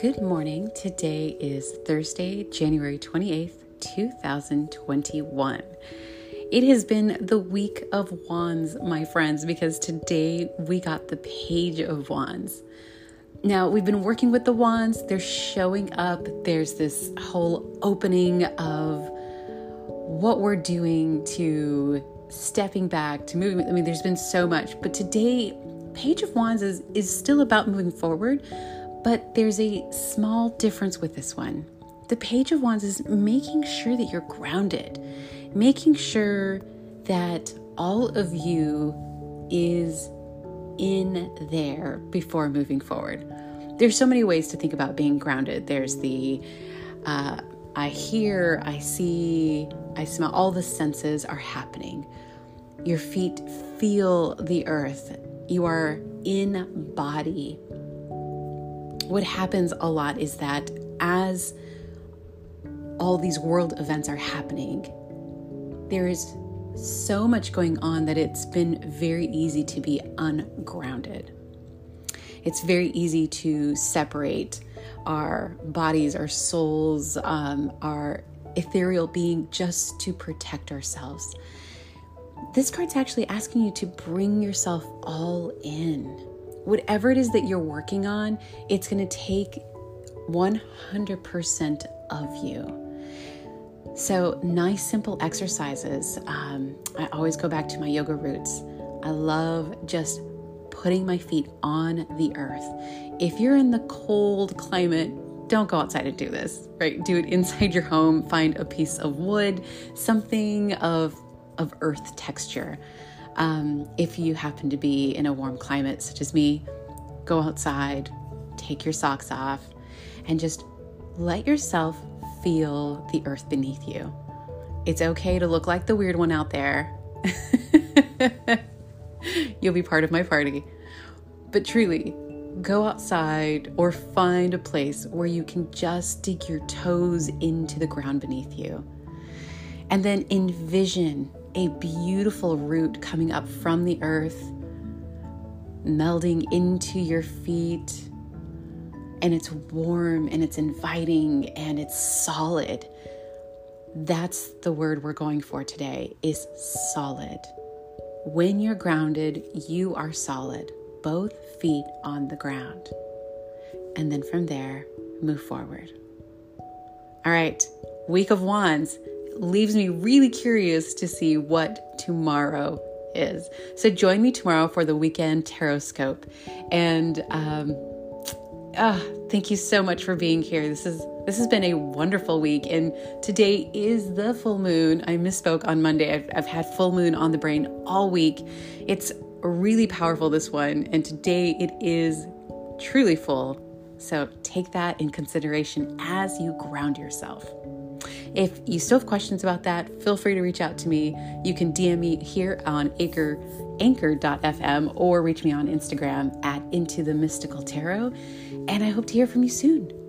Good morning. Today is Thursday, January 28th, 2021. It has been the week of wands, my friends, because today we got the page of wands. Now, we've been working with the wands, they're showing up. There's this whole opening of what we're doing to stepping back to moving. I mean, there's been so much, but today, Page of Wands is, is still about moving forward, but there's a small difference with this one. The Page of Wands is making sure that you're grounded, making sure that all of you is in there before moving forward. There's so many ways to think about being grounded. There's the uh, I hear, I see, I smell, all the senses are happening. Your feet feel the earth. You are in body what happens a lot is that as all these world events are happening, there is so much going on that it's been very easy to be ungrounded. It's very easy to separate our bodies, our souls, um, our ethereal being just to protect ourselves. This card's actually asking you to bring yourself all in whatever it is that you're working on, it's going to take 100% of you. So, nice, simple exercises. Um, I always go back to my yoga roots. I love just putting my feet on the earth. If you're in the cold climate, don't go outside and do this, right? Do it inside your home. Find a piece of wood, something of, of earth texture. Um, if you happen to be in a warm climate, such as me, go outside, take your socks off, and just let yourself feel the earth beneath you. It's okay to look like the weird one out there. You'll be part of my party. But truly, go outside or find a place where you can just dig your toes into the ground beneath you. And then envision a beautiful root coming up from the earth, melding into your feet. And it's warm and it's inviting and it's solid. That's the word we're going for today is solid. When you're grounded, you are solid, both feet on the ground. And then from there, move forward. All right, week of wands leaves me really curious to see what tomorrow is. So join me tomorrow for the weekend Taroscope. And um, oh, thank you so much for being here. This is this has been a wonderful week, and today is the full moon. I misspoke on Monday. I've, I've had full moon on the brain all week. It's really powerful this one, and today it is truly full. So take that in consideration as you ground yourself. If you still have questions about that, feel free to reach out to me. You can DM me here on Anchor, anchor.fm or reach me on Instagram at Into the Mystical Tarot. And I hope to hear from you soon.